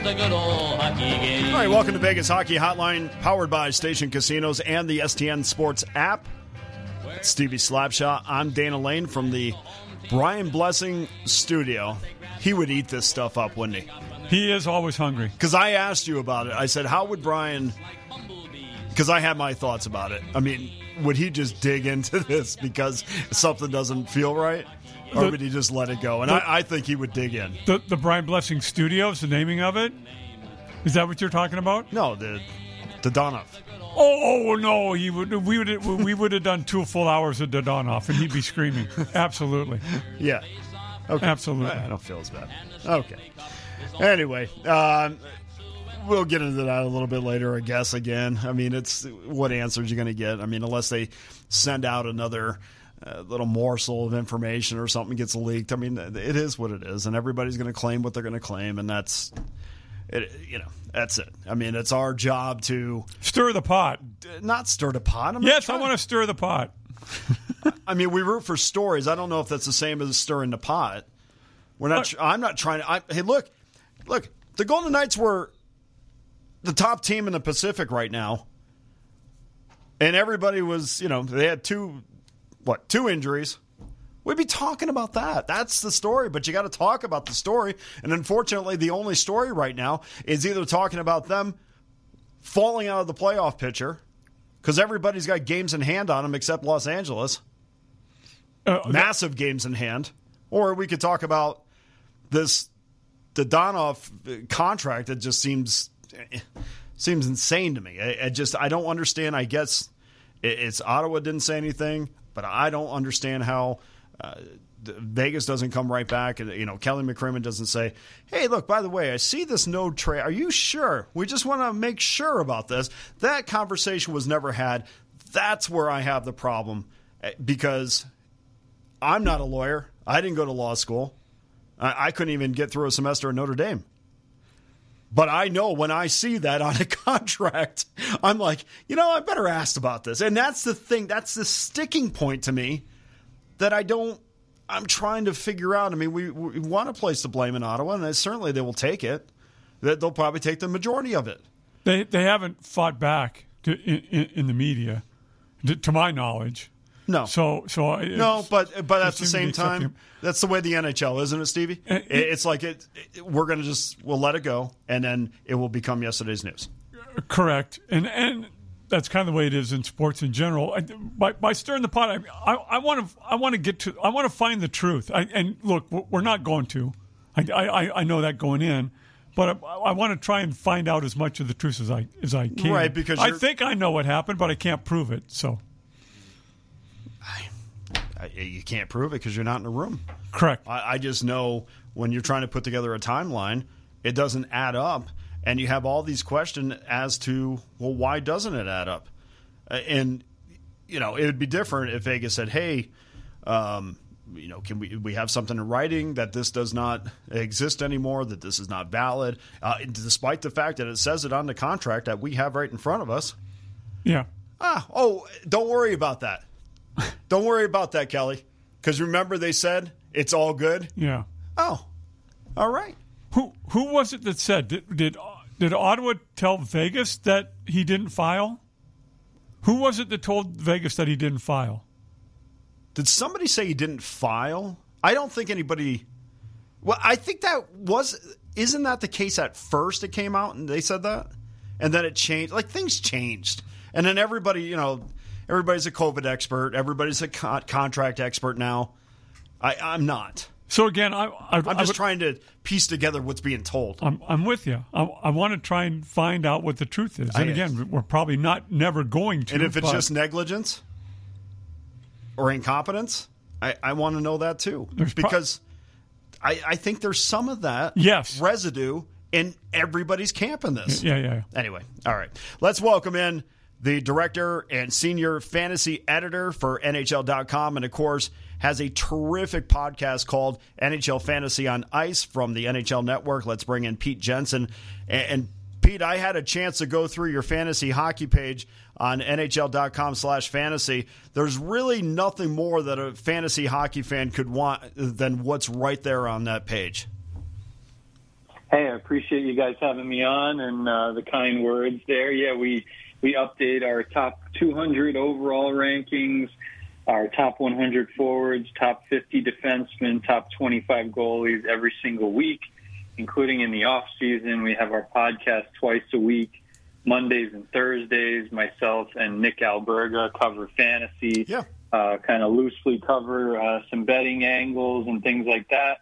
All right, welcome to Vegas Hockey Hotline, powered by Station Casinos and the STN Sports app. It's Stevie Slapshot. I'm Dana Lane from the Brian Blessing studio. He would eat this stuff up, wouldn't he? He is always hungry. Because I asked you about it. I said, how would Brian. Because I had my thoughts about it. I mean, would he just dig into this because something doesn't feel right? Or The- would he just let it go? And I, I think he would dig in. The the Brian Blessing Studios, the naming of it. Is that what you're talking about? No, the, the Dadonov. Oh, oh no, he would. We would. We would have done two full hours of Dadonov, and he'd be screaming. Absolutely, Yeah. Okay. absolutely. I don't feel as bad. Okay. Anyway, um, we'll get into that a little bit later, I guess. Again, I mean, it's what answers you're going to get. I mean, unless they send out another uh, little morsel of information or something gets leaked. I mean, it is what it is, and everybody's going to claim what they're going to claim, and that's it. You know, that's it. I mean, it's our job to Stir the pot. not stir the pot. I'm Yes, I want to stir the pot. I mean, we root for stories. I don't know if that's the same as stirring the pot. We're not. tr- I'm not trying to. I, hey, look, look. The Golden Knights were the top team in the Pacific right now, and everybody was. You know, they had two, what, two injuries. We'd be talking about that. That's the story, but you got to talk about the story. And unfortunately, the only story right now is either talking about them falling out of the playoff picture because everybody's got games in hand on them except Los Angeles Uh, massive games in hand, or we could talk about this the Dadonov contract that just seems seems insane to me. I, I just I don't understand. I guess it's Ottawa didn't say anything, but I don't understand how. Uh, Vegas doesn't come right back, and you know Kelly McCrimmon doesn't say, "Hey, look, by the way, I see this no trade. Are you sure? We just want to make sure about this." That conversation was never had. That's where I have the problem eh, because I'm not a lawyer. I didn't go to law school. I couldn't even get through a semester at Notre Dame. But I know when I see that on a contract, I'm like, you know, I better ask about this. And that's the thing. That's the sticking point to me that I don't. I'm trying to figure out. I mean, we, we want to place the blame in Ottawa, and certainly they will take it. They'll probably take the majority of it. they they haven't fought back to, in, in, in the media, to, to my knowledge. No, So so No, but but at the same time, accepting- that's the way the NHL, isn't it, Stevie? Uh, It- it's like it, it- We're going to just we'll let it go, and then it will become yesterday's news. Correct, and and that's kind of the way it is in sports in general. I, by, by stirring the pot, I, I, I want to I want to get to I want to find the truth. I, and look, we're not going to. I, I, I know that going in, but I, I want to try and find out as much of the truth as I as I can. Right, because I think I know what happened, but I can't prove it. So I, you can't prove it because you're not in the room. correct. I, I just know when you're trying to put together a timeline, it doesn't add up, and you have all these questions as to well, why doesn't it add up? And you know, it would be different if Vegas said, "Hey, um, you know, can we we have something in writing that this does not exist anymore, that this is not valid, uh, despite the fact that it says it on the contract that we have right in front of us." Yeah. Ah, oh, don't worry about that. Don't worry about that, Kelly, because remember they said it's all good. Yeah. Oh, all right. Who who was it that said did did, did Ottawa tell Vegas that he didn't file? Who was it that told Vegas that he didn't file? Did somebody say he didn't file? I don't think anybody. Well, I think that was. Isn't that the case at first? It came out and they said that, and then it changed. Like things changed, and then everybody, you know, everybody's a COVID expert. Everybody's a con- contract expert now. I, I'm not. So again, I, I I'm I just would- trying to piece together what's being told. I'm, I'm with you. I, I want to try and find out what the truth is. And I- again, we're probably not never going to. And if it's but just negligence or incompetence, I, I want to know that too. There's pro- because I, I think there's some of that Yes. residue in everybody's camp in this. yeah, yeah, yeah. Anyway, all right. Let's welcome in the director and senior fantasy editor for NHL.com, and of course, has a terrific podcast called NHL Fantasy on Ice from the NHL Network. Let's bring in Pete Jensen. And, Pete, I had a chance to go through your fantasy hockey page on NHL.com slash fantasy. There's really nothing more that a fantasy hockey fan could want than what's right there on that page. Hey, I appreciate you guys having me on and uh, the kind words there. Yeah, we we update our top 200 overall rankings, our top 100 forwards, top 50 defensemen, top 25 goalies every single week, including in the off season. We have our podcast twice a week, Mondays and Thursdays. Myself and Nick Alberga cover fantasy. Yeah. Uh, kind of loosely cover uh, some betting angles and things like that.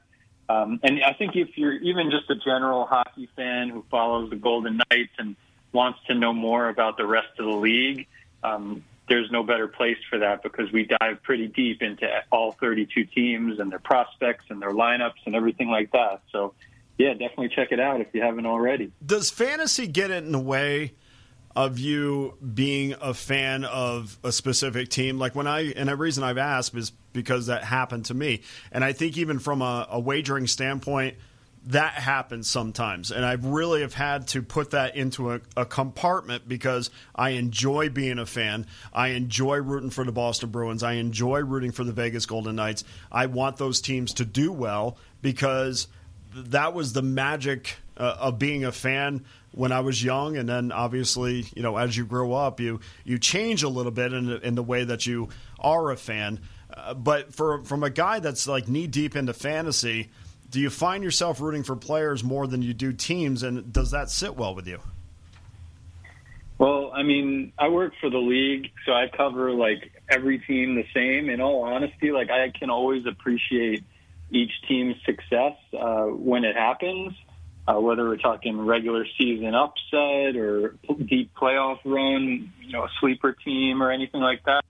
Um, and I think if you're even just a general hockey fan who follows the Golden Knights and wants to know more about the rest of the league, um, there's no better place for that because we dive pretty deep into all 32 teams and their prospects and their lineups and everything like that. So, yeah, definitely check it out if you haven't already. Does fantasy get in the way of you being a fan of a specific team? Like when I, and the reason I've asked is because that happened to me. And I think even from a, a wagering standpoint, that happens sometimes. And i really have had to put that into a, a, compartment because i enjoy being a fan. I enjoy rooting for the boston bruins. I enjoy rooting for the vegas golden knights. I want those teams to do well because that was the magic uh, of being a fan when i was young. And then obviously you know as you grow up you you change a little bit in, the, in the way that you are a fan. Uh, but for from a guy that's like knee deep into fantasy do you find yourself rooting for players more than you do teams, and does that sit well with you? Well, I mean, I work for the league, so I cover like every team the same. In all honesty, like I can always appreciate each team's success uh, when it happens, uh, whether we're talking regular season upset or deep playoff run, you know, a sleeper team or anything like that.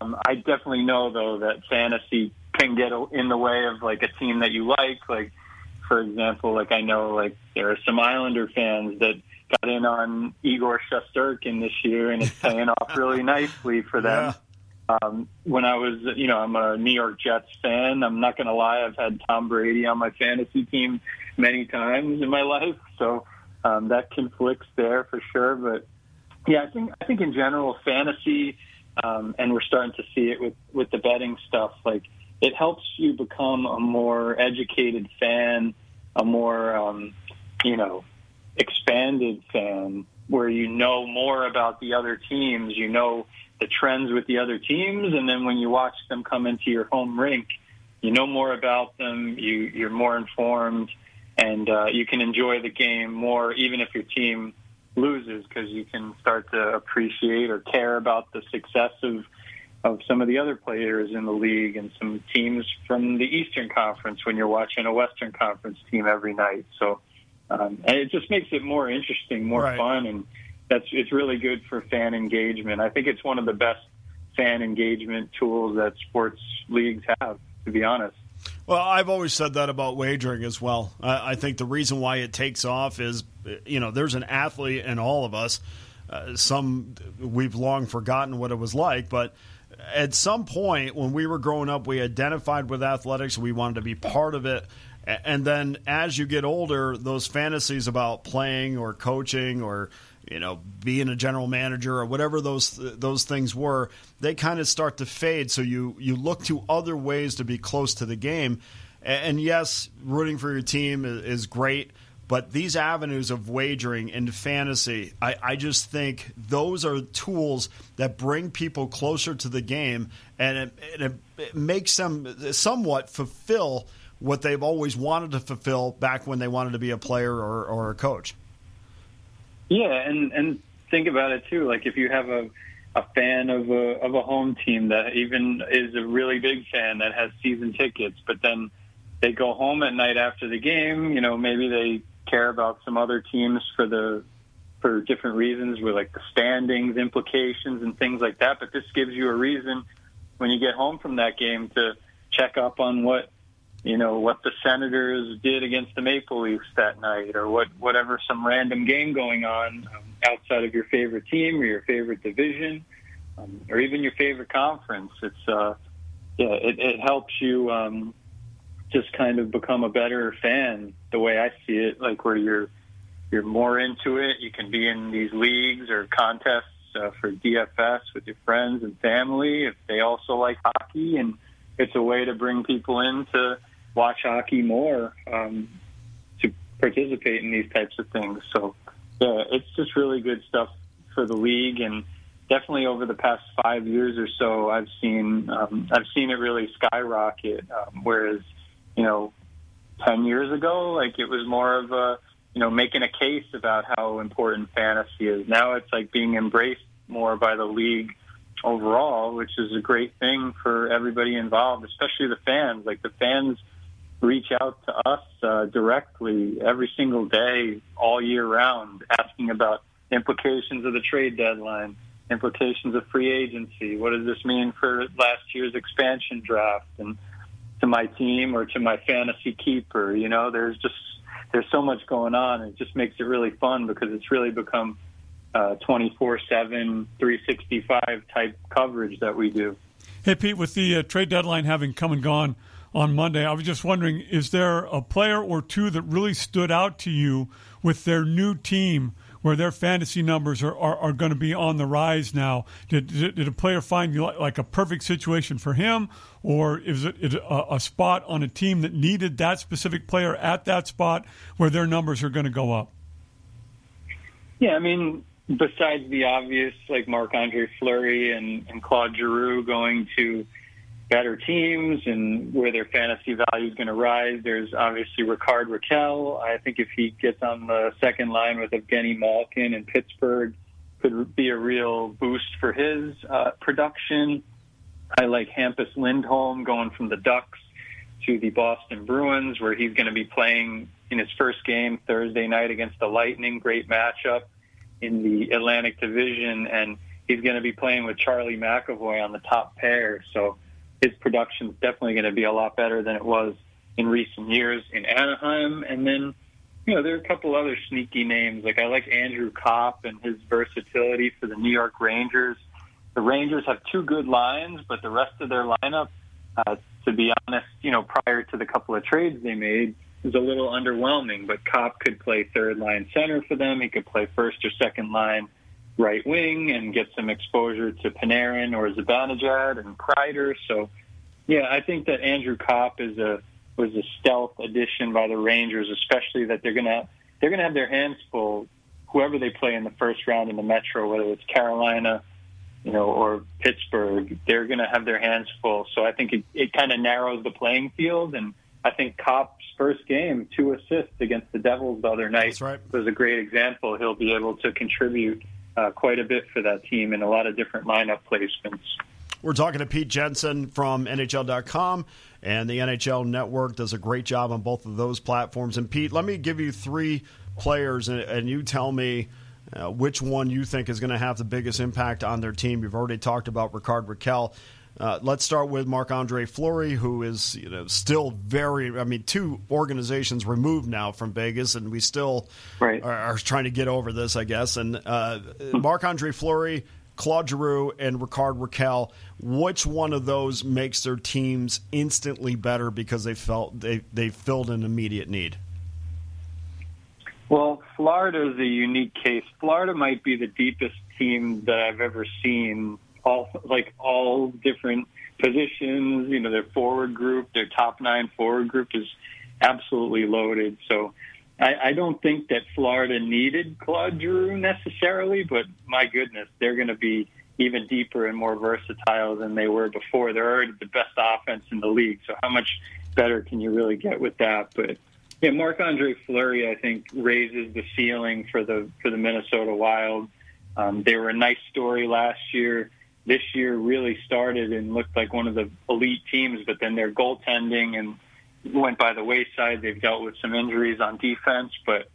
Um, I definitely know though that fantasy can get in the way of like a team that you like. Like, for example, like I know like there are some Islander fans that got in on Igor Shesterkin this year, and it's paying off really nicely for them. Yeah. Um, when I was, you know, I'm a New York Jets fan. I'm not going to lie, I've had Tom Brady on my fantasy team many times in my life, so um, that conflicts there for sure. But yeah, I think I think in general, fantasy, um, and we're starting to see it with with the betting stuff. Like it helps you become a more educated fan, a more, um, you know, expanded fan where you know more about the other teams, you know the trends with the other teams, and then when you watch them come into your home rink, you know more about them, you, you're more informed, and uh, you can enjoy the game more, even if your team loses, because you can start to appreciate or care about the success of of some of the other players in the league and some teams from the Eastern Conference when you're watching a Western Conference team every night. So, um, and it just makes it more interesting, more right. fun, and that's it's really good for fan engagement. I think it's one of the best fan engagement tools that sports leagues have, to be honest. Well, I've always said that about wagering as well. I, I think the reason why it takes off is, you know, there's an athlete in all of us. Uh, some we've long forgotten what it was like, but at some point when we were growing up, we identified with athletics. We wanted to be part of it. And then as you get older, those fantasies about playing or coaching or you know being a general manager or whatever those those things were, they kind of start to fade. So you you look to other ways to be close to the game. And yes, rooting for your team is great but these avenues of wagering and fantasy, I, I just think those are tools that bring people closer to the game and it, it, it makes them somewhat fulfill what they've always wanted to fulfill back when they wanted to be a player or, or a coach. Yeah, and, and think about it too. Like if you have a a fan of a of a home team that even is a really big fan that has season tickets, but then they go home at night after the game. You know, maybe they care about some other teams for the for different reasons with like the standings implications and things like that. But this gives you a reason when you get home from that game to check up on what you know what the Senators did against the Maple Leafs that night, or what whatever some random game going on um, outside of your favorite team or your favorite division, um, or even your favorite conference. It's uh, yeah, it, it helps you um, just kind of become a better fan. The way I see it, like where you're you're more into it. You can be in these leagues or contests uh, for DFS with your friends and family if they also like hockey, and it's a way to bring people in to watch hockey more um, to participate in these types of things. So, yeah, it's just really good stuff for the league, and definitely over the past five years or so, I've seen um, I've seen it really skyrocket. Um, whereas, you know, ten years ago, like it was more of a you know making a case about how important fantasy is. Now it's like being embraced more by the league overall, which is a great thing for everybody involved, especially the fans. Like the fans reach out to us uh, directly every single day, all year round, asking about implications of the trade deadline, implications of free agency. What does this mean for last year's expansion draft and to my team or to my fantasy keeper? You know, there's just there's so much going on. It just makes it really fun because it's really become uh, 24 7, 365 type coverage that we do. Hey, Pete, with the uh, trade deadline having come and gone, on Monday. I was just wondering, is there a player or two that really stood out to you with their new team? Where their fantasy numbers are, are, are going to be on the rise now. Did, did, did a player find like, a perfect situation for him, or is it, is it a, a spot on a team that needed that specific player at that spot where their numbers are going to go up? Yeah, I mean, besides the obvious, like Marc Andre Fleury and, and Claude Giroux going to better teams and where their fantasy value is going to rise. There's obviously Rickard Rakell. I think if he gets on the second line with Evgeny Malkin in Pittsburgh, could be a real boost for his uh, production. I like Hampus Lindholm going from the Ducks to the Boston Bruins, where he's going to be playing in his first game Thursday night against the Lightning. Great matchup in the Atlantic Division, and he's going to be playing with Charlie McAvoy on the top pair. So his production is definitely going to be a lot better than it was in recent years in Anaheim. And then, you know, there are a couple other sneaky names. Like I like Andrew Copp and his versatility for the New York Rangers. The Rangers have two good lines, but the rest of their lineup, uh, to be honest, you know, prior to the couple of trades they made, is a little underwhelming. But Copp could play third line center for them. He could play first or second line right wing and get some exposure to Panarin or Zibanejad and Kreider. So, yeah, I think that Andrew Copp is a was a stealth addition by the Rangers, especially that they're gonna they're gonna have their hands full. Whoever they play in the first round in the Metro, whether it's Carolina, you know, or Pittsburgh, they're going to have their hands full. So I think it, it kind of narrows the playing field. And I think Copp's first game, two assists against the Devils the other night, right. was a great example. He'll be able to contribute uh, quite a bit for that team in a lot of different lineup placements. We're talking to Pete Jensen from NHL.com, and the NHL Network does a great job on both of those platforms. And Pete, let me give you three players, and, and you tell me uh, which one you think is going to have the biggest impact on their team. You've already talked about Rickard Rakell. Uh, let's start with Marc Andre Fleury, who is you know still very. I mean, two organizations removed now from Vegas, and we still right. are, are, trying to get over this, I guess. And uh, Marc Andre Fleury, Claude Giroux, and Rickard Rakell, Which one of those makes their teams instantly better because they felt they they filled an immediate need? Well, Florida is a unique case. Florida might be the deepest team that I've ever seen all like all different positions. You know, their forward group, their top nine forward group is absolutely loaded. So I, I don't think that Florida needed Claude Giroux necessarily, but my goodness, they're going to be even deeper and more versatile than they were before. They're already the best offense in the league. So how much better can you really get with that? But yeah, Marc Andre Fleury, I think, raises the ceiling for the for the Minnesota Wild. Um, they were a nice story last year this year really started and looked like one of the elite teams, but then their goaltending and went by the wayside. They've dealt with some injuries on defense, but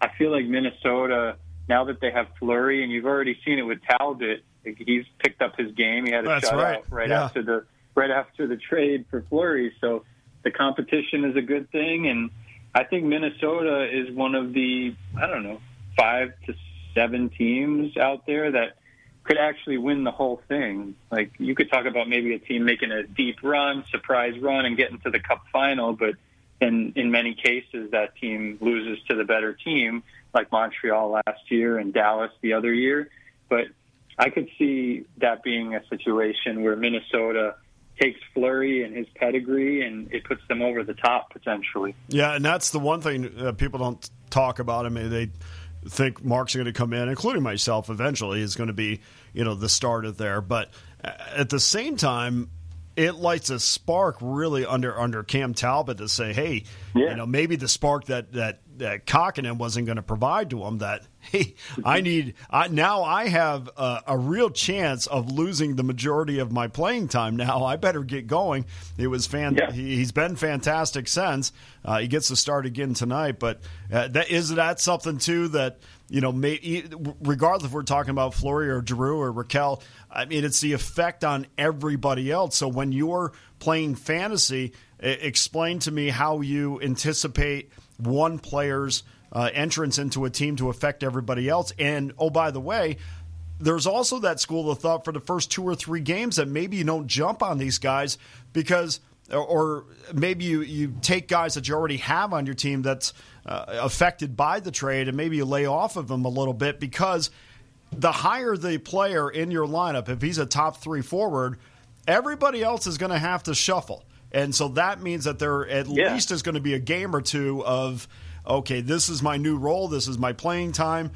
I feel like Minnesota now that they have Fleury, and you've already seen it with Talbot. He's picked up his game. He had a That's shutout right, right yeah. after the right after the trade for Fleury. So the competition is a good thing, and I think Minnesota is one of the I don't know five to seven teams out there that could actually win the whole thing. Like you could talk about maybe a team making a deep run, surprise run, and getting to the Cup final, but in in many cases that team loses to the better team, like Montreal last year and Dallas the other year. But I could see that being a situation where Minnesota takes Fleury and his pedigree, and it puts them over the top potentially. Yeah, and that's the one thing that people don't talk about. I mean, they think Mark's going to come in, including myself, eventually is going to be you know the starter there. But uh, at the same time, it lights a spark really under under Cam Talbot to say, hey, yeah. you know, maybe the spark that that that Kahkonen wasn't going to provide to him. That hey, I need I, now I have a, a, real chance of losing the majority of my playing time. Now I better get going. It was fan. Yeah. He, has been fantastic since. Uh, he gets to start again tonight. But uh, that is that something too that you know, may, regardless if we're talking about Fleury or Drew or Rakell I mean, it's the effect on everybody else. So when you're playing fantasy, explain to me how you anticipate one player's uh, entrance into a team to affect everybody else. And oh, by the way, there's also that school of thought for the first two or three games that maybe you don't jump on these guys because or maybe you, you take guys that you already have on your team that's uh, affected by the trade and maybe you lay off of them a little bit because the higher the player in your lineup, if he's a top three forward, everybody else is going to have to shuffle. And so that means that there at yeah. least is going to be a game or two of, okay, this is my new role, this is my playing time.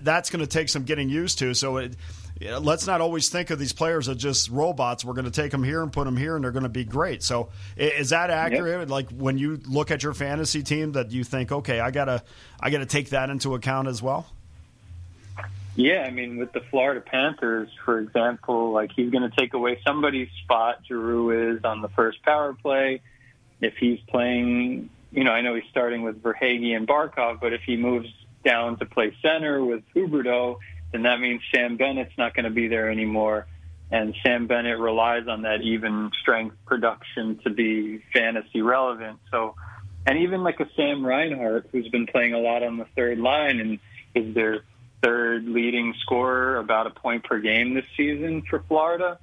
That's going to take some getting used to. So it, let's not always think of these players as just robots. We're going to take them here and put them here, and they're going to be great. So, is that accurate? Yep. Like when you look at your fantasy team, that you think, okay, I gotta, I gotta take that into account as well. Yeah, I mean, with the Florida Panthers, for example, like he's going to take away somebody's spot. Giroux is on the first power play. If he's playing, you know, I know he's starting with Verhaeghe and Barkov, but if he moves down to play center with Huberdeau, then that means Sam Bennett's not going to be there anymore. And Sam Bennett relies on that even strength production to be fantasy relevant. So, and even like a Sam Reinhart, who's been playing a lot on the third line and is their third leading scorer, about a point per game this season for Florida,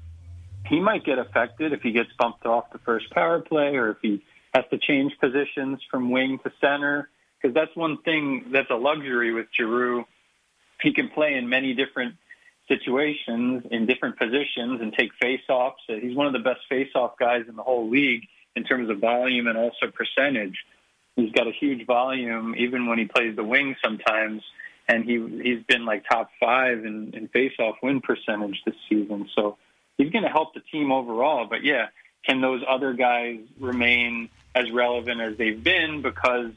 he might get affected if he gets bumped off the first power play or if he has to change positions from wing to center. Because that's one thing that's a luxury with Giroux he can play in many different situations in different positions and take face-offs. He's one of the best face-off guys in the whole league in terms of volume and also percentage. He's got a huge volume even when he plays the wing sometimes, and he he's been like top five in, in face-off win percentage this season. So he's going to help the team overall. But yeah, can those other guys remain as relevant as they've been because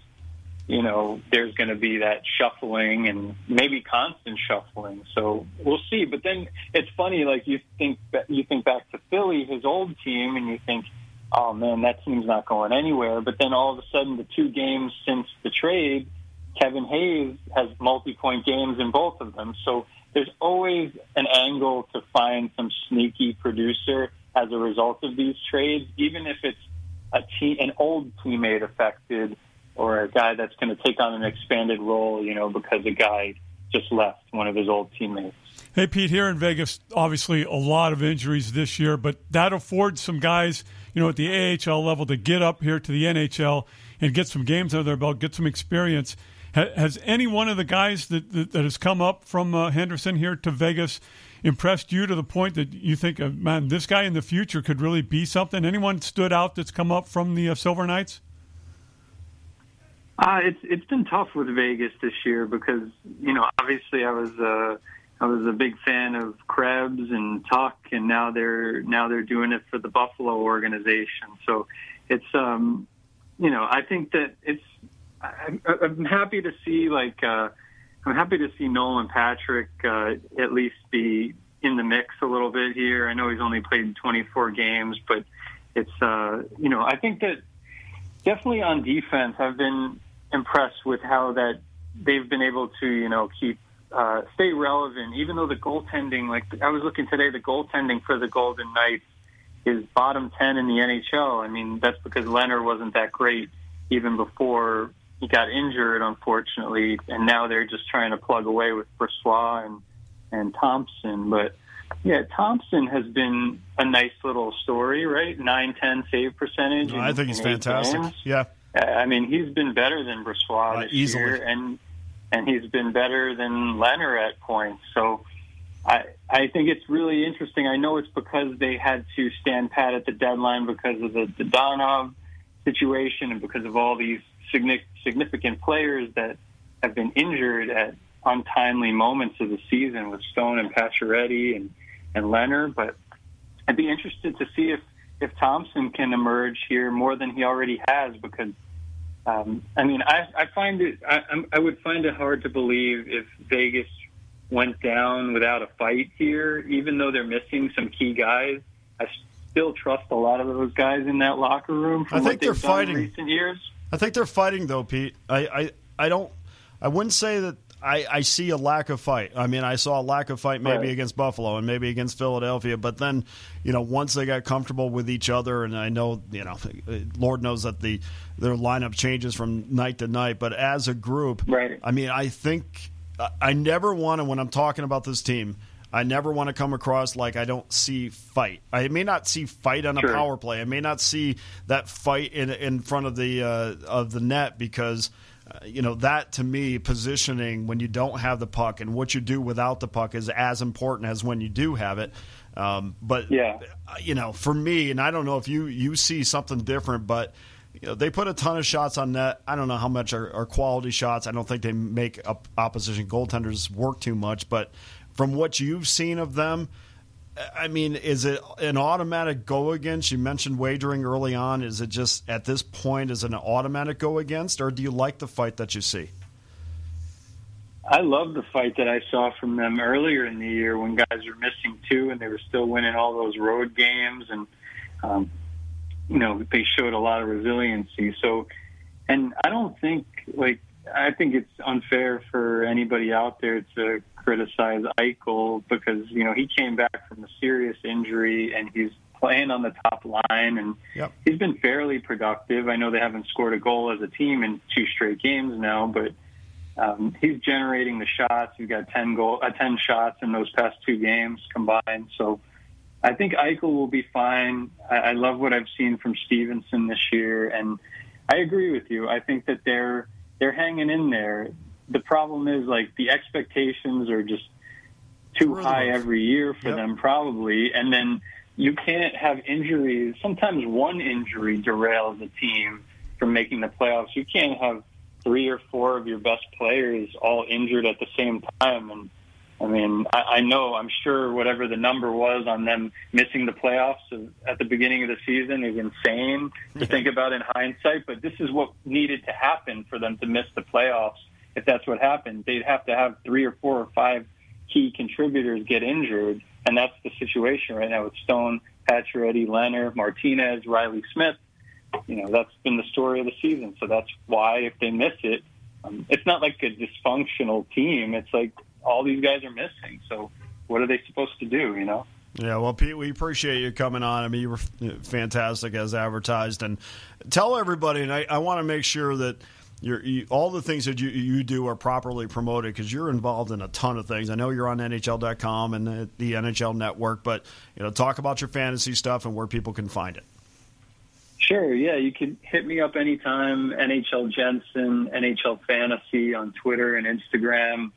you know, there's going to be that shuffling and maybe constant shuffling. So we'll see. But then it's funny, like you think you think back to Philly, his old team, and you think, oh man, that team's not going anywhere. But then all of a sudden, the two games since the trade, Kevin Hayes has multi-point games in both of them. So there's always an angle to find some sneaky producer as a result of these trades, even if it's a an old teammate affected or a guy that's going to take on an expanded role, you know, because a guy just left one of his old teammates. Hey, Pete, here in Vegas, obviously a lot of injuries this year, but that affords some guys, you know, at the AHL level to get up here to the NHL and get some games under their belt, get some experience. Has any one of the guys that, that, that has come up from uh, Henderson here to Vegas impressed you to the point that you think, uh, man, this guy in the future could really be something? Anyone stood out that's come up from the uh, Silver Knights? Uh, it's it's been tough with Vegas this year because you know obviously I was uh, I was a big fan of Krebs and Tuch, and now they're now they're doing it for the Buffalo organization. So it's um, you know I think that it's I, I'm happy to see like uh, I'm happy to see Nolan Patrick uh, at least be in the mix a little bit here. I know he's only played 24 games, but it's uh, you know I think that definitely on defense, I've been impressed with how that they've been able to, you know, keep uh, stay relevant. Even though the goaltending, like I was looking today, the goaltending for the Golden Knights is bottom 10 in the NHL. I mean, that's because Lehner wasn't that great even before he got injured, unfortunately, and now they're just trying to plug away with Brossoit and and Thompson. But yeah, Thompson has been a nice little story, right? Nine ten save percentage. No, I think he's fantastic. Games. Yeah, I mean he's been better than Brossoit uh, this easily. year, and and he's been better than Lehner at points. So. I I think it's really interesting. I know it's because they had to stand pat at the deadline because of the, the Dadonov situation and because of all these significant players that have been injured at untimely moments of the season with Stone and Pacioretty and and Lehner. But I'd be interested to see if if Thompson can emerge here more than he already has because. Um, I mean, I, I find it. I, I would find it hard to believe if Vegas went down without a fight here, even though they're missing some key guys. I still trust a lot of those guys in that locker room. I think they're fighting. recent years. I think they're fighting though, Pete. I, I, I don't. I wouldn't say that I, I see a lack of fight. I mean, I saw a lack of fight maybe Right. against Buffalo and maybe against Philadelphia, but then, you know, once they got comfortable with each other, and I know, you know, Lord knows that the their lineup changes from night to night, but as a group, Right. I mean, I think I- I never want to when I'm talking about this team. I never want to come across like I don't see fight. I may not see fight on a Sure. power play. I may not see that fight in in front of the uh, of the net because uh, you know that to me positioning when you don't have the puck and what you do without the puck is as important as when you do have it. Um, but Yeah. uh, you know, for me, and I don't know if you you see something different, but you know, they put a ton of shots on net. I don't know how much are, are quality shots. I don't think they make up opposition goaltenders work too much, but from what you've seen of them, I mean, is it an automatic go against? You mentioned wagering early on. Is it just at this point is it an automatic go against, or do you like the fight that you see? I love the fight that I saw from them earlier in the year when guys were missing two and they were still winning all those road games and um, you know they showed a lot of resiliency. So, and I don't think like I think it's unfair for anybody out there to criticize Eichel because you know he came back from a serious injury and he's playing on the top line and Yep. he's been fairly productive. I know they haven't scored a goal as a team in two straight games now, but um, he's generating the shots. He's got ten goal, uh, ten shots in those past two games combined. So I think Eichel will be fine. I, I love what I've seen from Stephenson this year, and I agree with you. I think that they're they're hanging in there. The problem is like the expectations are just too the high roof. every year for Yep. them, probably, and then you can't have injuries. Sometimes one injury derails a team from making the playoffs. You can't have three or four of your best players all injured at the same time. And I mean, I, I know, I'm sure whatever the number was on them missing the playoffs at the beginning of the season is insane to think about in hindsight. But this is what needed to happen for them to miss the playoffs. If that's what happened, they'd have to have three or four or five key contributors get injured, and that's the situation right now with Stone, Pacioretty, Lehner, Martinez, Riley Smith. You know, that's been the story of the season. So that's why if they miss it, um, it's not like a dysfunctional team. It's like all these guys are missing. So what are they supposed to do? You know? Yeah, well, Pete, we appreciate you coming on. I mean, you were fantastic as advertised, and tell everybody. And I, I want to make sure that you're, you, all the things that you, you do are properly promoted because you're involved in a ton of things. I know you're on NHL.com and the, the NHL Network, but you know, talk about your fantasy stuff and where people can find it. Sure. Yeah, you can hit me up anytime. NHL Jensen, NHL Fantasy on Twitter and Instagram.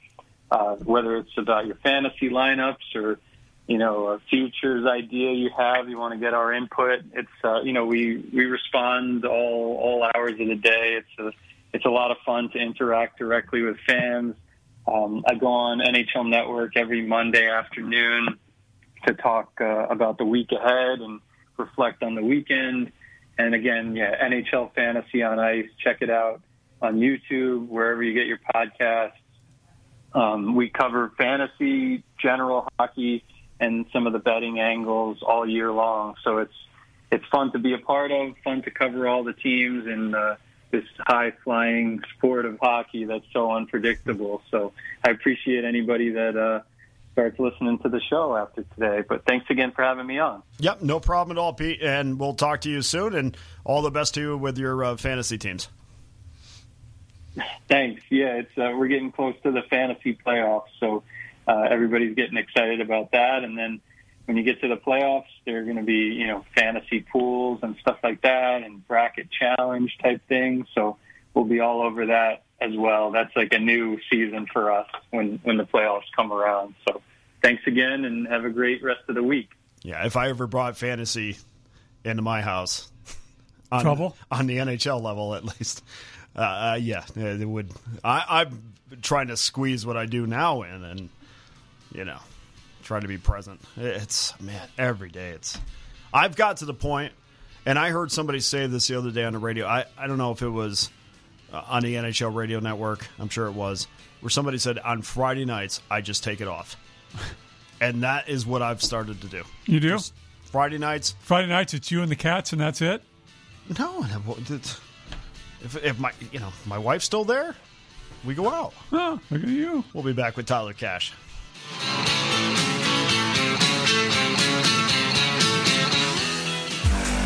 Uh, whether it's about your fantasy lineups or you know a futures idea you have, you want to get our input. It's uh, you know we we respond all all hours of the day. It's a it's a lot of fun to interact directly with fans. Um, I go on NHL Network every Monday afternoon to talk uh, about the week ahead and reflect on the weekend. And again, yeah, NHL Fantasy on Ice. Check it out on YouTube, wherever you get your podcasts. Um, we cover fantasy, general hockey, and some of the betting angles all year long. So it's it's fun to be a part of, fun to cover all the teams in uh, this high flying sport of hockey that's so unpredictable. So I appreciate anybody that uh, starts listening to the show after today. But thanks again for having me on. Yep, no problem at all, Pete. And we'll talk to you soon. And all the best to you with your uh, fantasy teams. Thanks. Yeah, it's uh, we're getting close to the fantasy playoffs, so uh, everybody's getting excited about that. And then when you get to the playoffs, there are going to be you know fantasy pools and stuff like that, and bracket challenge type things. So we'll be all over that as well. That's like a new season for us when when the playoffs come around. So thanks again, and have a great rest of the week. Yeah, if I ever brought fantasy into my house, on, Trouble? on the NHL level at least. Uh, uh, yeah, it would. I, I'm trying to squeeze what I do now in, and you know, try to be present. It's man, every day. It's. I've got to the point, and I heard somebody say this the other day on the radio. I I don't know if it was uh, on the NHL radio network. I'm sure it was where somebody said on Friday nights I just take it off, and that is what I've started to do. You do? Just Friday nights, Friday nights, it's you and the cats, and that's it? no, and it- it- if, if my you know my wife's still there, we go out. Oh, look at you. We'll be back with Tyler Cash.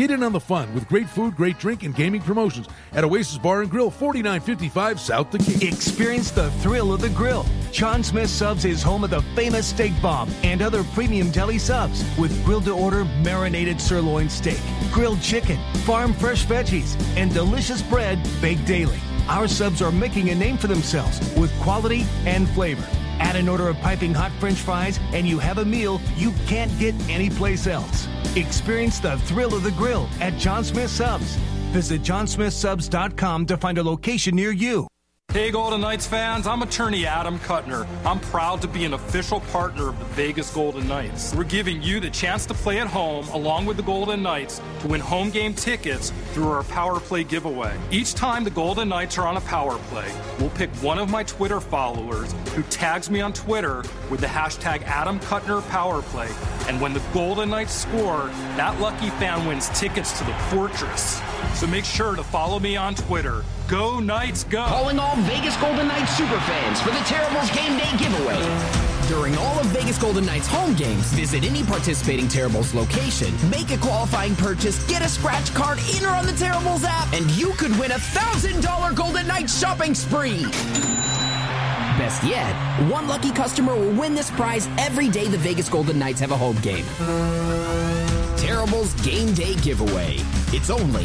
Get in on the fun with great food, great drink, and gaming promotions at Oasis Bar and Grill, 4955 South Decatur. Experience the thrill of the grill. Jon Smith Subs is home of the famous steak bomb and other premium deli subs with grilled to order marinated sirloin steak, grilled chicken, farm fresh veggies, and delicious bread baked daily. Our subs are making a name for themselves with quality and flavor. Add an order of piping hot french fries, and you have a meal you can't get anyplace else. Experience the thrill of the grill at Jon Smith Subs. Visit jonsmithsubs.com to find a location near you. Hey, Golden Knights fans, I'm attorney Adam Kutner. I'm proud to be an official partner of the Vegas Golden Knights. We're giving you the chance to play at home along with the Golden Knights to win home game tickets through our Power Play giveaway. Each time the Golden Knights are on a Power Play, we'll pick one of my Twitter followers who tags me on Twitter with the hashtag Adam Kutner Power Play. And when the Golden Knights score, that lucky fan wins tickets to the Fortress. So make sure to follow me on Twitter. Go Knights, go! Calling all Vegas Golden Knights superfans for the Terribles Game Day giveaway. During all of Vegas Golden Knights home games, visit any participating Terribles location, make a qualifying purchase, get a scratch card or on the Terribles app, and you could win a $1,000 Golden Knights shopping spree. Best yet, one lucky customer will win this prize every day the Vegas Golden Knights have a home game. Terribles Game Day giveaway. It's only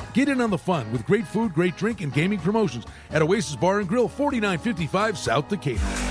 Get in on the fun with great food, great drink, and gaming promotions at Oasis Bar and Grill, 4955 South Decatur.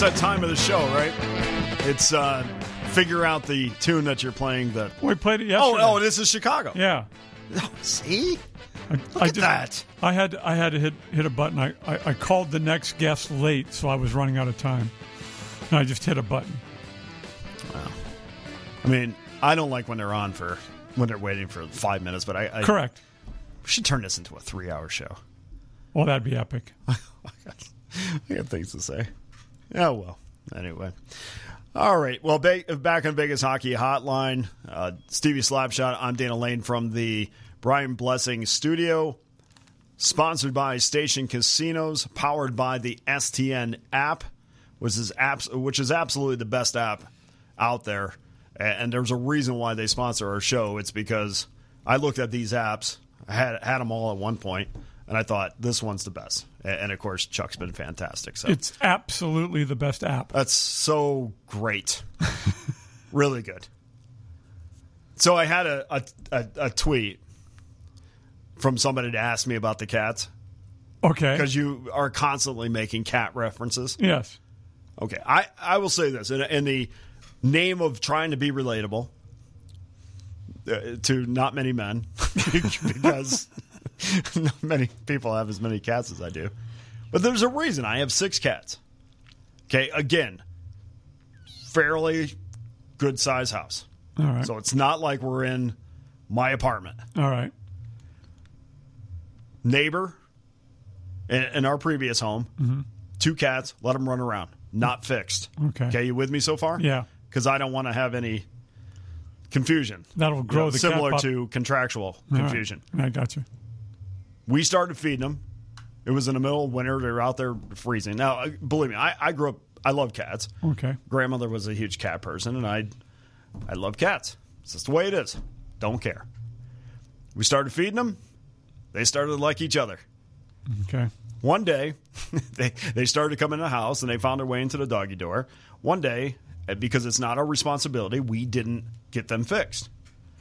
It's that time of the show, right? It's uh, figure out the tune that you're playing. That We played it yesterday. oh, oh, this is Chicago. yeah. Oh, see, I, look I at just- that. I had I had to hit hit a button. I, I, I called the next guest late, so I was running out of time. And I just hit a button. I mean, I don't like when they're on for when they're waiting for five minutes, but I, I Correct. we should turn this into a three-hour show. Well, that'd be epic. I got things to say. Oh well. Anyway. All right. Well, back on Vegas Hockey Hotline, uh, Stevie Slapshot. I'm Dana Lane from the Brian Blessing Studio, sponsored by Station Casinos, powered by the STN app, which is apps, which is absolutely the best app out there. And there's a reason why they sponsor our show. It's because I looked at these apps, I had had them all at one point, and I thought this one's the best. And of course, Chuck's been fantastic. So It's absolutely the best app. that's so great. really good. So I had a, a, a, a tweet from somebody to ask me about the cats Okay. because you are constantly making cat references. Yes. Okay, I, I will say this in, in the name of trying to be relatable uh, to not many men because not many people have as many cats as I do. But there's a reason I have six cats. Okay, again, fairly good size house. All right. So it's not like we're in my apartment. All right. Neighbor in, in our previous home, mm-hmm. two cats, let them run around. Not fixed. Okay. Okay, you with me so far? Yeah. Because I don't want to have any confusion. That'll grow You know, the cat similar to contractual All right. confusion. I got you. We started feeding them. It was in the middle of winter. They were out there freezing. Now, uh, believe me, I, I grew up. I love cats. Okay. Grandmother was a huge cat person, and I, I love cats. It's just the way it is. Don't care. We started feeding them. They started to like each other. Okay. One day, they they started to come in the house and they found their way into the doggy door. One day, uh, because it's not our responsibility, we didn't get them fixed.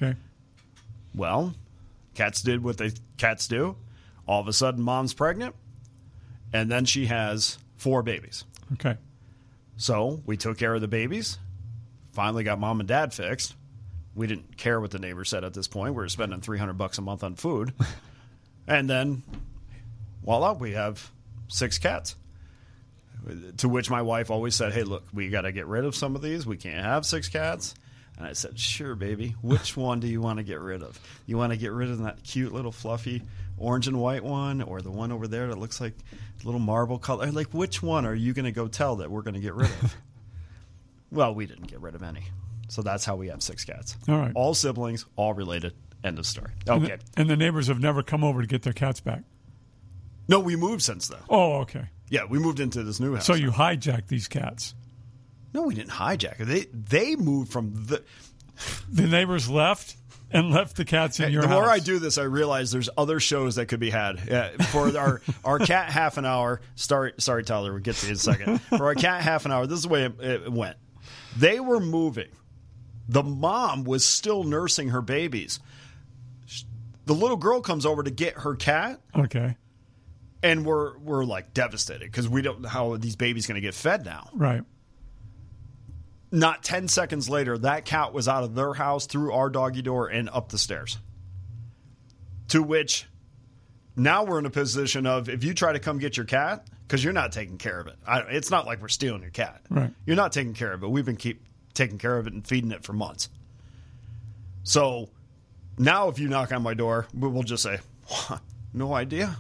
Okay. Well, cats did what they cats do. All of a sudden, mom's pregnant, and then she has four babies. Okay. So we took care of the babies. Finally, got mom and dad fixed. We didn't care what the neighbors said at this point. We were spending three hundred bucks a month on food, and then voila, we have six cats. To which my wife always said, "Hey, look, we got to get rid of some of these. We can't have six cats." And I said, "Sure, baby. Which one do you want to get rid of? You want to get rid of that cute little fluffy orange and white one, or the one over there that looks like a little marble color? Like, which one are you going to go tell that we're going to get rid of?" well, we didn't get rid of any, so that's how we have six cats. All right. all siblings, all related. End of story. And Okay. the, and the neighbors have never come over to get their cats back. No, we moved since then. Oh, okay. Yeah, we moved into this new house. So you hijacked these cats. No, we didn't hijack it. They they moved from the. The neighbors left and left the cats in your house. the house. more I do this, I realize there's other shows that could be had. Yeah, for our our cat half an hour. Sorry, sorry, Tyler. We'll get to you in a second. For our cat half an hour, this is the way it, it went. They were moving. The mom was still nursing her babies. The little girl comes over to get her cat, Okay. and we're we're like devastated because we don't know how these babies going to get fed now. Right. Not 10 seconds later, that cat was out of their house through our doggy door and up the stairs. To which now we're in a position of if you try to come get your cat, because you're not taking care of it. I, it's not like we're stealing your cat. Right. You're not taking care of it. We've been keep taking care of it and feeding it for months. So now if you knock on my door, we- we'll just say, no idea.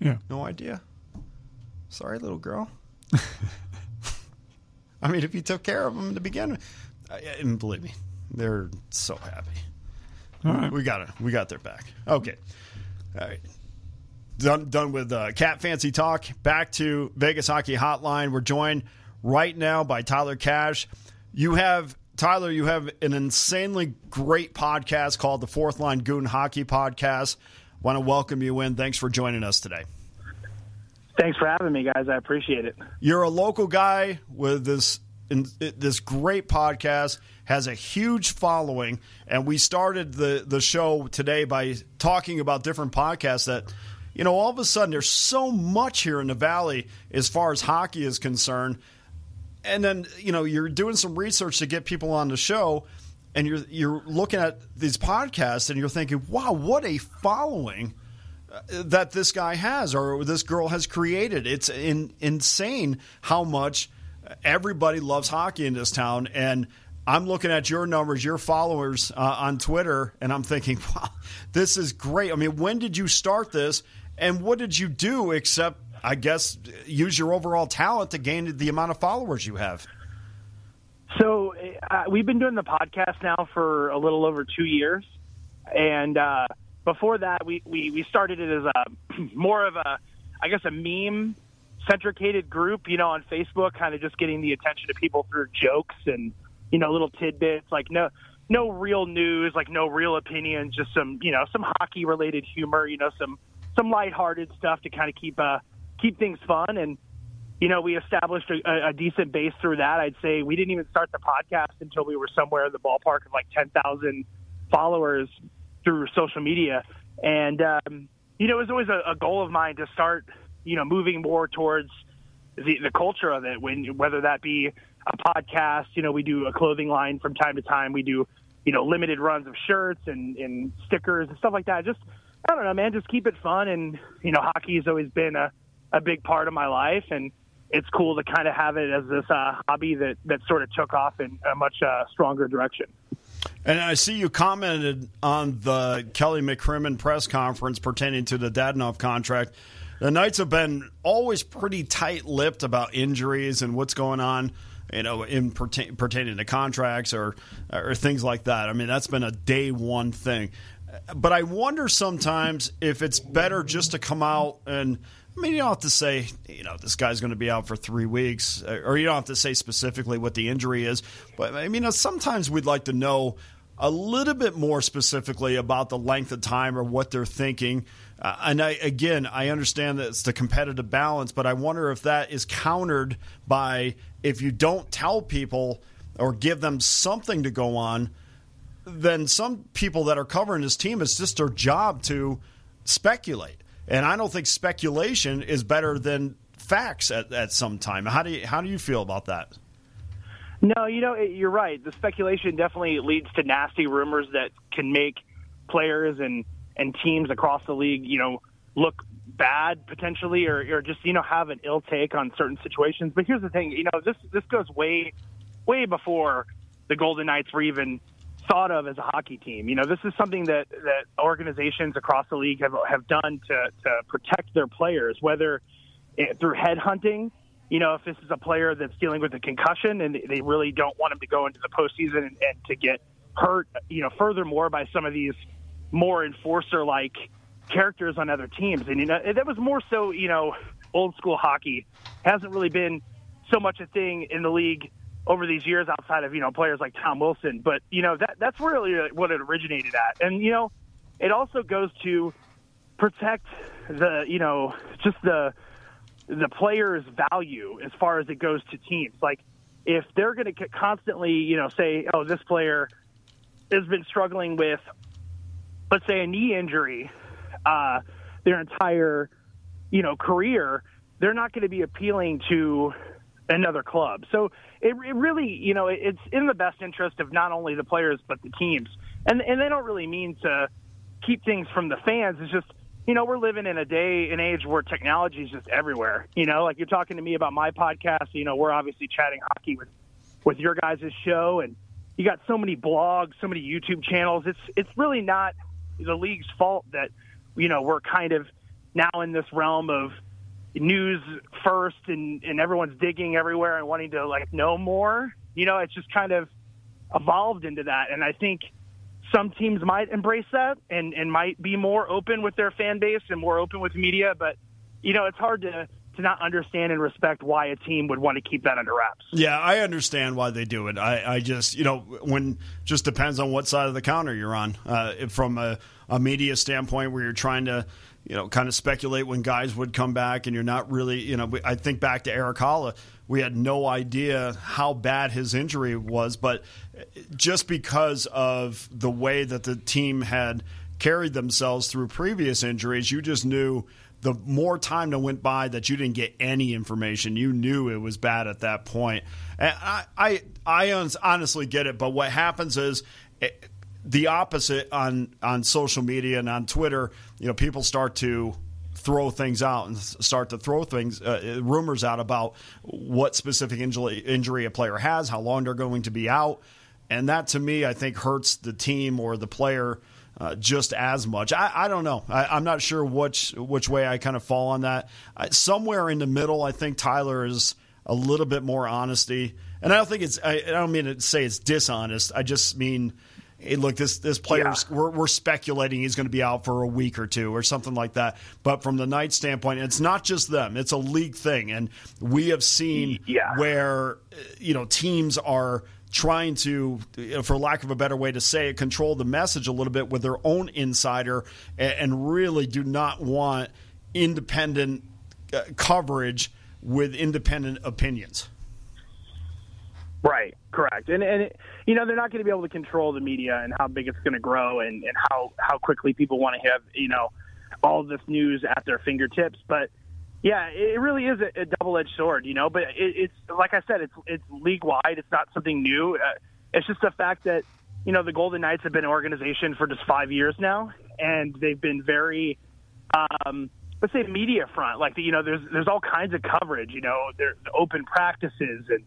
Yeah. No idea. Sorry, little girl. I mean, if you took care of them to begin with, and believe me, they're so happy. All right. We got it. We got their back. Okay. All right. Done. Done with uh, cat fancy talk. Back to Vegas Hockey Hotline. We're joined right now by Tyler Cash. You have Tyler. You have an insanely great podcast called the Fourth Line Goon Hockey Podcast. Want to welcome you in. Thanks for joining us today. Thanks for having me, guys. I appreciate it. You're a local guy with this in, this great podcast has a huge following, and we started the the show today by talking about different podcasts that. You know, all of a sudden, there's so much here in the valley as far as hockey is concerned. and then you know you're doing some research to get people on the show, and you're you're looking at these podcasts and you're thinking, wow, what a following that this guy has or this girl has created. It's in, insane how much everybody loves hockey in this town and. I'm looking at your numbers, your followers uh, on Twitter, and I'm thinking, wow, this is great. I mean, when did you start this, and what did you do except I guess, use your overall talent to gain the amount of followers you have? So uh, we've been doing the podcast now for a little over two years, and uh, before that, we, we we started it as a more of a, I guess, a meme centricated group, you know, on Facebook, kind of just getting the attention of people through jokes and you know little tidbits, like no no real news, like no real opinions, just some you know some hockey related humor, you know, some some lighthearted stuff to kind of keep uh keep things fun. And, you know, we established a, a decent base through that. I'd say we didn't even start the podcast until we were somewhere in the ballpark of like 10,000 followers through social media. And, um, you know, it was always a, a goal of mine to start, you know, moving more towards the, the culture of it, when whether that be a podcast, you know, we do a clothing line from time to time. We do, you know, limited runs of shirts and, and stickers and stuff like that. Just, I don't know, man, just keep it fun. And, you know, hockey has always been a, a big part of my life, and it's cool to kind of have it as this uh, hobby that that sort of took off in a much uh, stronger direction. And I see you commented on the Kelly McCrimmon press conference pertaining to the Dadonov contract. The Knights have been always pretty tight-lipped about injuries and what's going on, you know, in pertain, pertaining to contracts or or things like that. I mean, that's been a day one thing. But I wonder sometimes if it's better just to come out and I mean, you don't have to say, you know, this guy's going to be out for three weeks, or you don't have to say specifically what the injury is. But I mean, sometimes we'd like to know a little bit more specifically about the length of time or what they're thinking. Uh, and I, again, I understand that it's the competitive balance, but I wonder if that is countered by if you don't tell people or give them something to go on, then some people that are covering this team, it's just their job to speculate. And I don't think speculation is better than facts at, at some time. How do you, how do you feel about that? No, you know, you're right. The speculation definitely leads to nasty rumors that can make players and, and teams across the league, you know, look bad potentially or, or just, you know, have an ill take on certain situations. But here's the thing, you know, this, this goes way, way before the Golden Knights were even thought of as a hockey team. You know, this is something that, that organizations across the league have, have done to, to protect their players, whether it, through headhunting, you know, if this is a player that's dealing with a concussion and they really don't want him to go into the postseason and, and to get hurt, you know, furthermore by some of these more enforcer like characters on other teams. And, you know, that was more so, you know, old school hockey hasn't really been so much a thing in the league over these years outside of you know players like Tom Wilson. But you know that that's really what it originated at, and you know it also goes to protect the you know just the the player's value as far as it goes to teams. Like if they're going to constantly you know say oh this player has been struggling with let's say a knee injury uh, their entire you know career, they're not going to be appealing to another club. So it, it really, you know, it's in the best interest of not only the players but the teams. And and they don't really mean to keep things from the fans. It's just, you know, we're living in a day and age where technology is just everywhere. You know, like you're talking to me about my podcast. You know, we're obviously chatting hockey with with your guys' show, and you got so many blogs, so many YouTube channels. It's it's really not the league's fault that you know we're kind of now in this realm of news first and, and everyone's digging everywhere and wanting to like know more. You know, it's just kind of evolved into that. And I think some teams might embrace that and, and might be more open with their fan base and more open with media. But, you know, it's hard to, to not understand and respect why a team would want to keep that under wraps. Yeah, I understand why they do it. I, I just, you know, when just depends on what side of the counter you're on. Uh, from a, a media standpoint, where you're trying to, you know, kind of speculate when guys would come back, and you're not really, you know, I think back to Erik Haula. We had no idea how bad his injury was, but just because of the way that the team had carried themselves through previous injuries, you just knew the more time that went by that you didn't get any information, you knew it was bad at that point. And I, I, I honestly get it. But what happens is. It, the opposite on on social media and on Twitter. You know, people start to throw things out and start to throw things uh, rumors out about what specific injury injury a player has, how long they're going to be out, and that to me I think hurts the team or the player. Uh, just as much. I, I don't know. I, am not sure which which way I kind of fall on that. I, somewhere in the middle, I think Tyler is a little bit more honesty, and I don't think it's. I, I don't mean to say it's dishonest. I just mean hey, look, this this player, yeah. we're, we're speculating he's going to be out for a week or two or something like that. But from the night standpoint, it's not just them; it's a league thing, and we have seen yeah. where you know teams are trying to, for lack of a better way to say it, control the message a little bit with their own insider, and really do not want independent uh, coverage with independent opinions. Right, correct, and and it, you know they're not going to be able to control the media and how big it's going to grow and and how how quickly people want to have you know all this news at their fingertips. But yeah, it really is a, a double edged sword, you know. But it, it's like I said, it's it's league wide. It's not something new. Uh, it's just the fact that you know the Golden Knights have been an organization for just five years now, and they've been very. Um, let's say media front like you know there's there's all kinds of coverage you know there's open practices and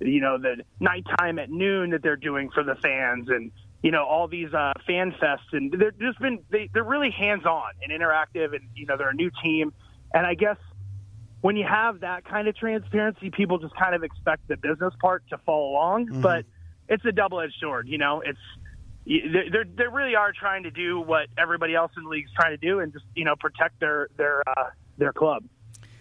you know, the nighttime at noon that they're doing for the fans and, you know, all these uh, fan fests. And they're just been, they, they're really hands on and interactive and, you know, they're a new team. And I guess when you have that kind of transparency, people just kind of expect the business part to follow along. Mm-hmm. But it's a double edged sword, you know, it's, they they really are trying to do what everybody else in the league is trying to do and just you know protect their their uh, their club.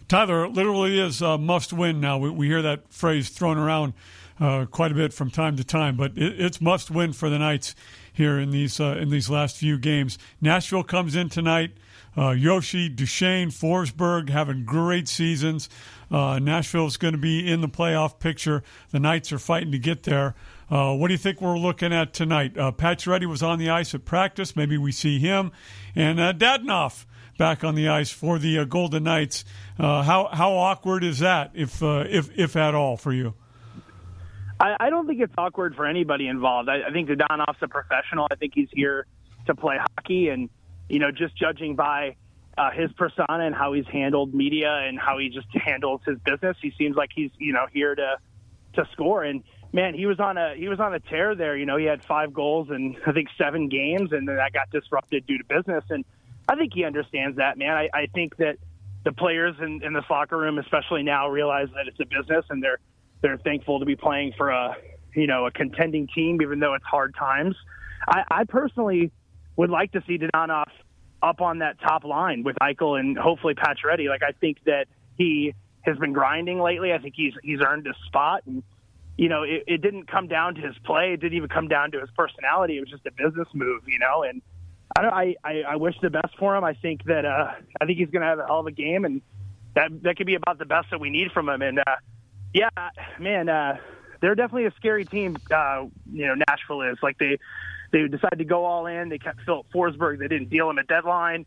Tyler, literally is a must win now. We, we hear that phrase thrown around uh, quite a bit from time to time, but it, it's must win for the Knights here in these uh, in these last few games. Nashville comes in tonight. Uh, Josi, Duchene, Forsberg having great seasons. Uh, Nashville is going to be in the playoff picture. The Knights are fighting to get there. Uh, what do you think we're looking at tonight? Uh, Pacioretty was on the ice at practice. Maybe we see him. And uh, Dadonov back on the ice for the uh, Golden Knights. Uh, how how awkward is that, if uh, if if at all, for you? I, I don't think it's awkward for anybody involved. I, I think Dadonov's a professional. I think he's here to play hockey, and you know, just judging by uh, his persona and how he's handled media and how he just handles his business, he seems like he's you know here to to score. And man, he was on a he was on a tear there. You know, he had five goals in I think seven games, and then that got disrupted due to business. And I think he understands that, man. I, I think that the players in, in the soccer room, especially now, realize that it's a business and they're they're thankful to be playing for a you know a contending team, even though it's hard times. I, I personally would like to see Dadonov up on that top line with Eichel and hopefully Pacioretty. Like I think that he has been grinding lately. I think he's he's earned his spot and you know, it, it didn't come down to his play. It didn't even come down to his personality. It was just a business move, you know. And I don't. I, I, I wish the best for him. I think that uh, I think he's going to have a hell of a game, and that that could be about the best that we need from him. And uh, yeah, man, uh, they're definitely a scary team. Uh, you know, Nashville is like they they decided to go all in. They kept Filip Forsberg. They didn't deal him at deadline.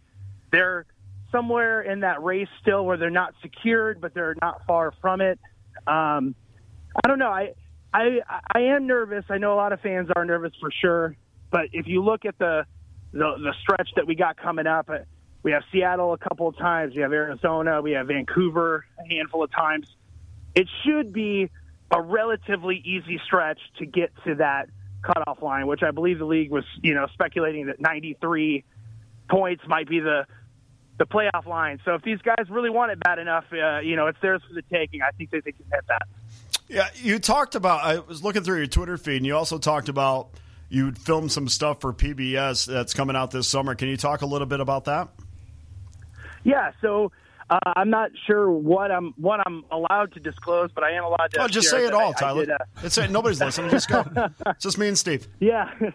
They're somewhere in that race still where they're not secured, but they're not far from it. Um, I don't know. I I I am nervous. I know a lot of fans are nervous for sure. But if you look at the the, the stretch that we got coming up. Uh, we have Seattle a couple of times. We have Arizona. We have Vancouver a handful of times. It should be a relatively easy stretch to get to that cutoff line, which I believe the league was, you know, speculating that 93 points might be the the playoff line. So if these guys really want it bad enough, uh, you know, it's theirs for the taking. I think they, they can hit that. Yeah, you talked about. I was looking through your Twitter feed, and you also talked about you filmed some stuff for PBS that's coming out this summer. Can you talk a little bit about that? Yeah, so uh, I'm not sure what I'm what I'm allowed to disclose, but I am allowed to. Oh, just say it all, I, Tyler. I did, uh... it's uh, nobody's listening. Just go. it's just me and Steve. Yeah.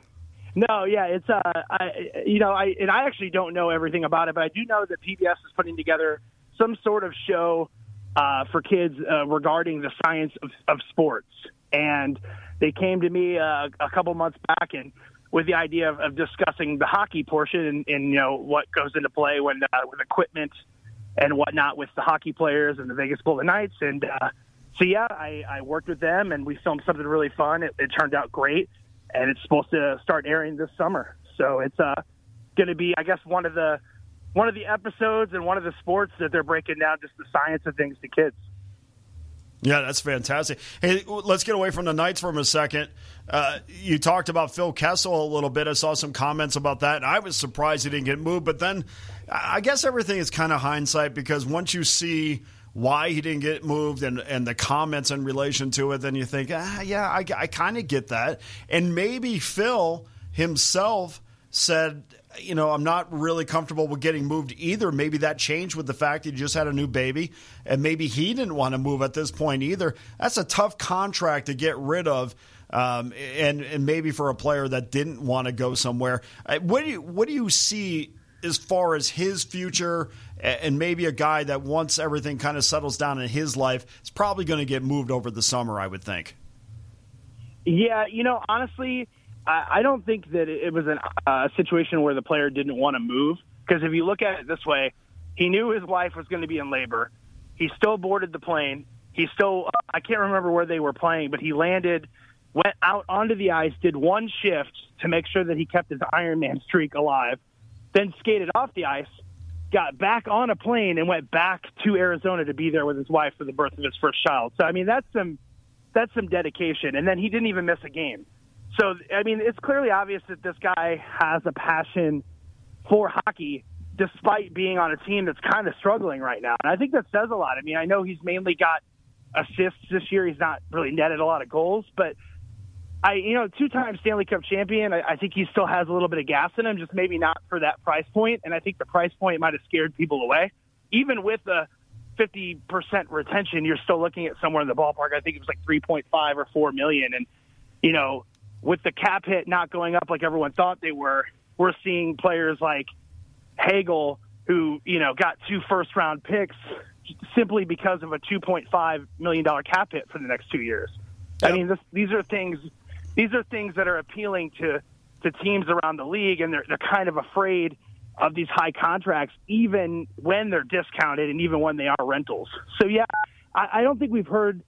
No, yeah, it's uh, I, you know, I and I actually don't know everything about it, but I do know that PBS is putting together some sort of show uh, for kids uh, regarding the science of, of sports, and they came to me uh, a couple months back and with the idea of, of discussing the hockey portion and, and, you know what goes into play when uh, with equipment and whatnot with the hockey players and the Vegas Golden Knights. And uh, so, yeah, I, I worked with them and we filmed something really fun. It, it turned out great, and it's supposed to start airing this summer. So it's uh, going to be, I guess, one of the one of the episodes and one of the sports that they're breaking down just the science of things to kids. Yeah, that's fantastic. Hey, let's get away from the Knights for a second. Uh, you talked about Phil Kessel a little bit. I saw some comments about that, I was surprised he didn't get moved. But then I guess everything is kind of hindsight because once you see why he didn't get moved and, and the comments in relation to it, then you think, ah, yeah, I, I kind of get that. And maybe Phil himself said, you know, I'm not really comfortable with getting moved either. Maybe that changed with the fact that he just had a new baby, and maybe he didn't want to move at this point either. That's a tough contract to get rid of. Um, and and maybe for a player that didn't want to go somewhere, uh, what do you what do you see as far as his future and maybe a guy that once everything kind of settles down in his life is probably going to get moved over the summer, I would think. Yeah, you know, honestly, I, don't think that it was uh, a situation where the player didn't want to move. Because if you look at it this way, he knew his wife was going to be in labor. He still boarded the plane. He still, I can't remember where they were playing, but he landed, went out onto the ice, did one shift to make sure that he kept his Ironman streak alive, then skated off the ice, got back on a plane, and went back to Arizona to be there with his wife for the birth of his first child. So I mean, that's some that's some dedication. And then he didn't even miss a game. So I mean, it's clearly obvious that this guy has a passion for hockey, despite being on a team that's kind of struggling right now. And I think that says a lot. I mean, I know he's mainly got assists this year. He's not really netted a lot of goals, but I, you know, two-time Stanley Cup champion. I, I think he still has a little bit of gas in him, just maybe not for that price point. And I think the price point might have scared people away. Even with the 50% retention, you're still looking at somewhere in the ballpark. I think it was like 3.5 or 4 million. And, you know, with the cap hit not going up like everyone thought they were, we're seeing players like Hagel, who, you know, got two first round picks simply because of a $2.5 million cap hit for the next two years. Yep. I mean, this, these are things these are things that are appealing to to teams around the league, and they're they're kind of afraid of these high contracts, even when they're discounted and even when they are rentals. So yeah, I, I don't think we've heard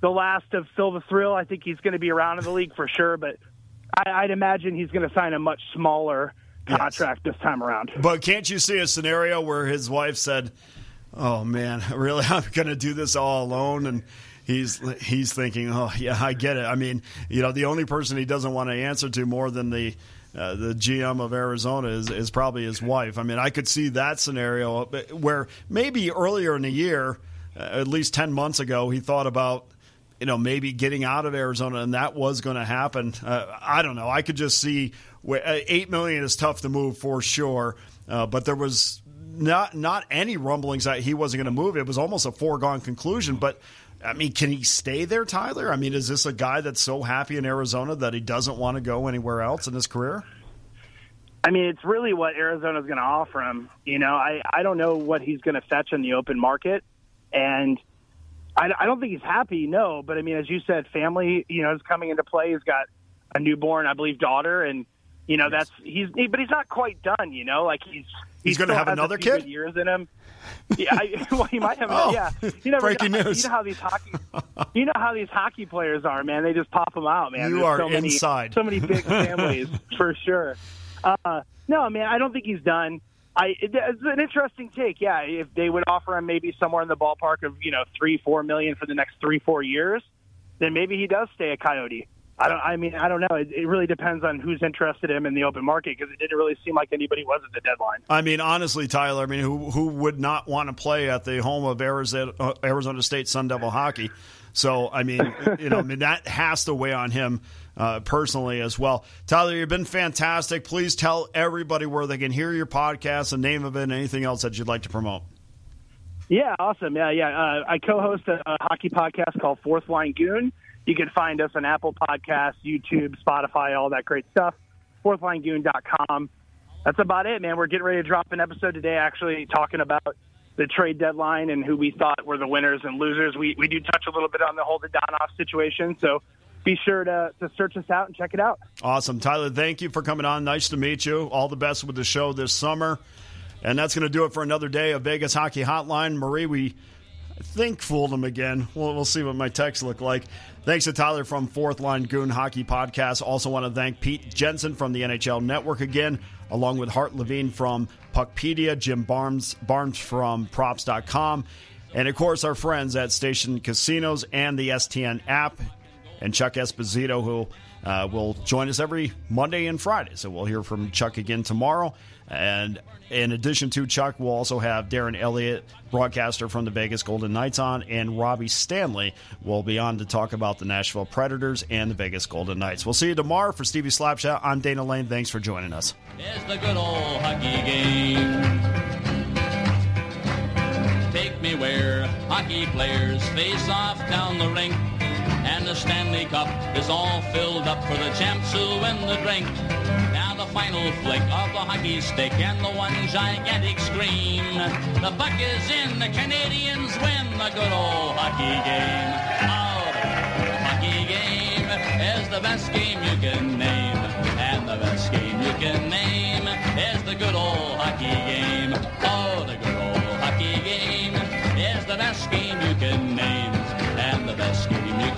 the last of Phil the Thrill. I think he's going to be around in the league for sure, but I, I'd imagine he's going to sign a much smaller contract yes. this time around. But can't you see a scenario where his wife said, "Oh man, really, I'm going to do this all alone," and he's he's thinking, oh yeah, I get it. I mean, you know, the only person he doesn't want to answer to more than the uh, the GM of Arizona is, is probably his wife. I mean, I could see that scenario where maybe earlier in the year, uh, at least ten months ago, he thought about you know maybe getting out of Arizona, and that was going to happen. Uh, I don't know. I could just see uh, eight million is tough to move for sure, uh, but there was not not any rumblings that he wasn't going to move. It was almost a foregone conclusion, but I mean, can he stay there, Tyler? I mean, is this a guy that's so happy in Arizona that he doesn't want to go anywhere else in his career? I mean, it's really what Arizona's going to offer him. You know, I, I don't know what he's going to fetch in the open market. And I, I don't think he's happy, no. But I mean, as you said, family, you know, is coming into play. He's got a newborn, I believe, daughter. And, you know, yes. that's, he's, he, but he's not quite done, you know, like he's, he's going to have another kid years in him. Yeah, I, well, he might have. Oh, yeah, you never breaking know, news. You know how these hockey, you know how these hockey players are, man. They just pop them out, man. You There's are so many, inside. So many big families for sure. Uh, no, man, I don't think he's done. I it's an interesting take. Yeah, if they would offer him maybe somewhere in the ballpark of you know three, four million for the next three, four years, then maybe he does stay a Coyote. I don't. I mean, I don't know. It, it really depends on who's interested in him in the open market because it didn't really seem like anybody was at the deadline. I mean, honestly, Tyler. I mean, who who would not want to play at the home of Arizona, uh, Arizona State Sun Devil hockey? So, I mean, you know, I mean that has to weigh on him uh, personally as well. Tyler, you've been fantastic. Please tell everybody where they can hear your podcast, the name of it, and anything else that you'd like to promote. Yeah, awesome. Yeah, yeah. Uh, I co-host a, a hockey podcast called Fourth Line Goon. You can find us on Apple Podcasts, YouTube, Spotify, all that great stuff. Fourthlinegoon.com. That's about it, man. We're getting ready to drop an episode today, actually talking about the trade deadline and who we thought were the winners and losers. We we do touch a little bit on the whole Dadonov situation, so be sure to, to search us out and check it out. Awesome. Tyler, thank you for coming on. Nice to meet you. All the best with the show this summer. And that's going to do it for another day of Vegas Hockey Hotline. Marie, we think fooled him again. We'll, we'll see what my texts look like. Thanks to Tyler from Fourth Line Goon Hockey Podcast. Also want to thank Pete Jensen from the NHL Network again, along with Hart Levine from Puckpedia, Jim Barnes, Barnes from Props.com, and of course our friends at Station Casinos and the STN app, and Chuck Esposito, who uh, will join us every Monday and Friday. So we'll hear from Chuck again tomorrow. And in addition to Chuck, we'll also have Darren Elliott, broadcaster from the Vegas Golden Knights, on, and Robbie Stanley will be on to talk about the Nashville Predators and the Vegas Golden Knights. We'll see you tomorrow for Stevie Slapshot. I'm Dana Lane. Thanks for joining us. Is the good old hockey game. Take me where hockey players face off down the rink. And the Stanley Cup is all filled up for the champs who win the drink. Now the final flick of the hockey stick and the one gigantic scream. The puck is in, the Canadians win the good old hockey game. Oh, hockey game is the best game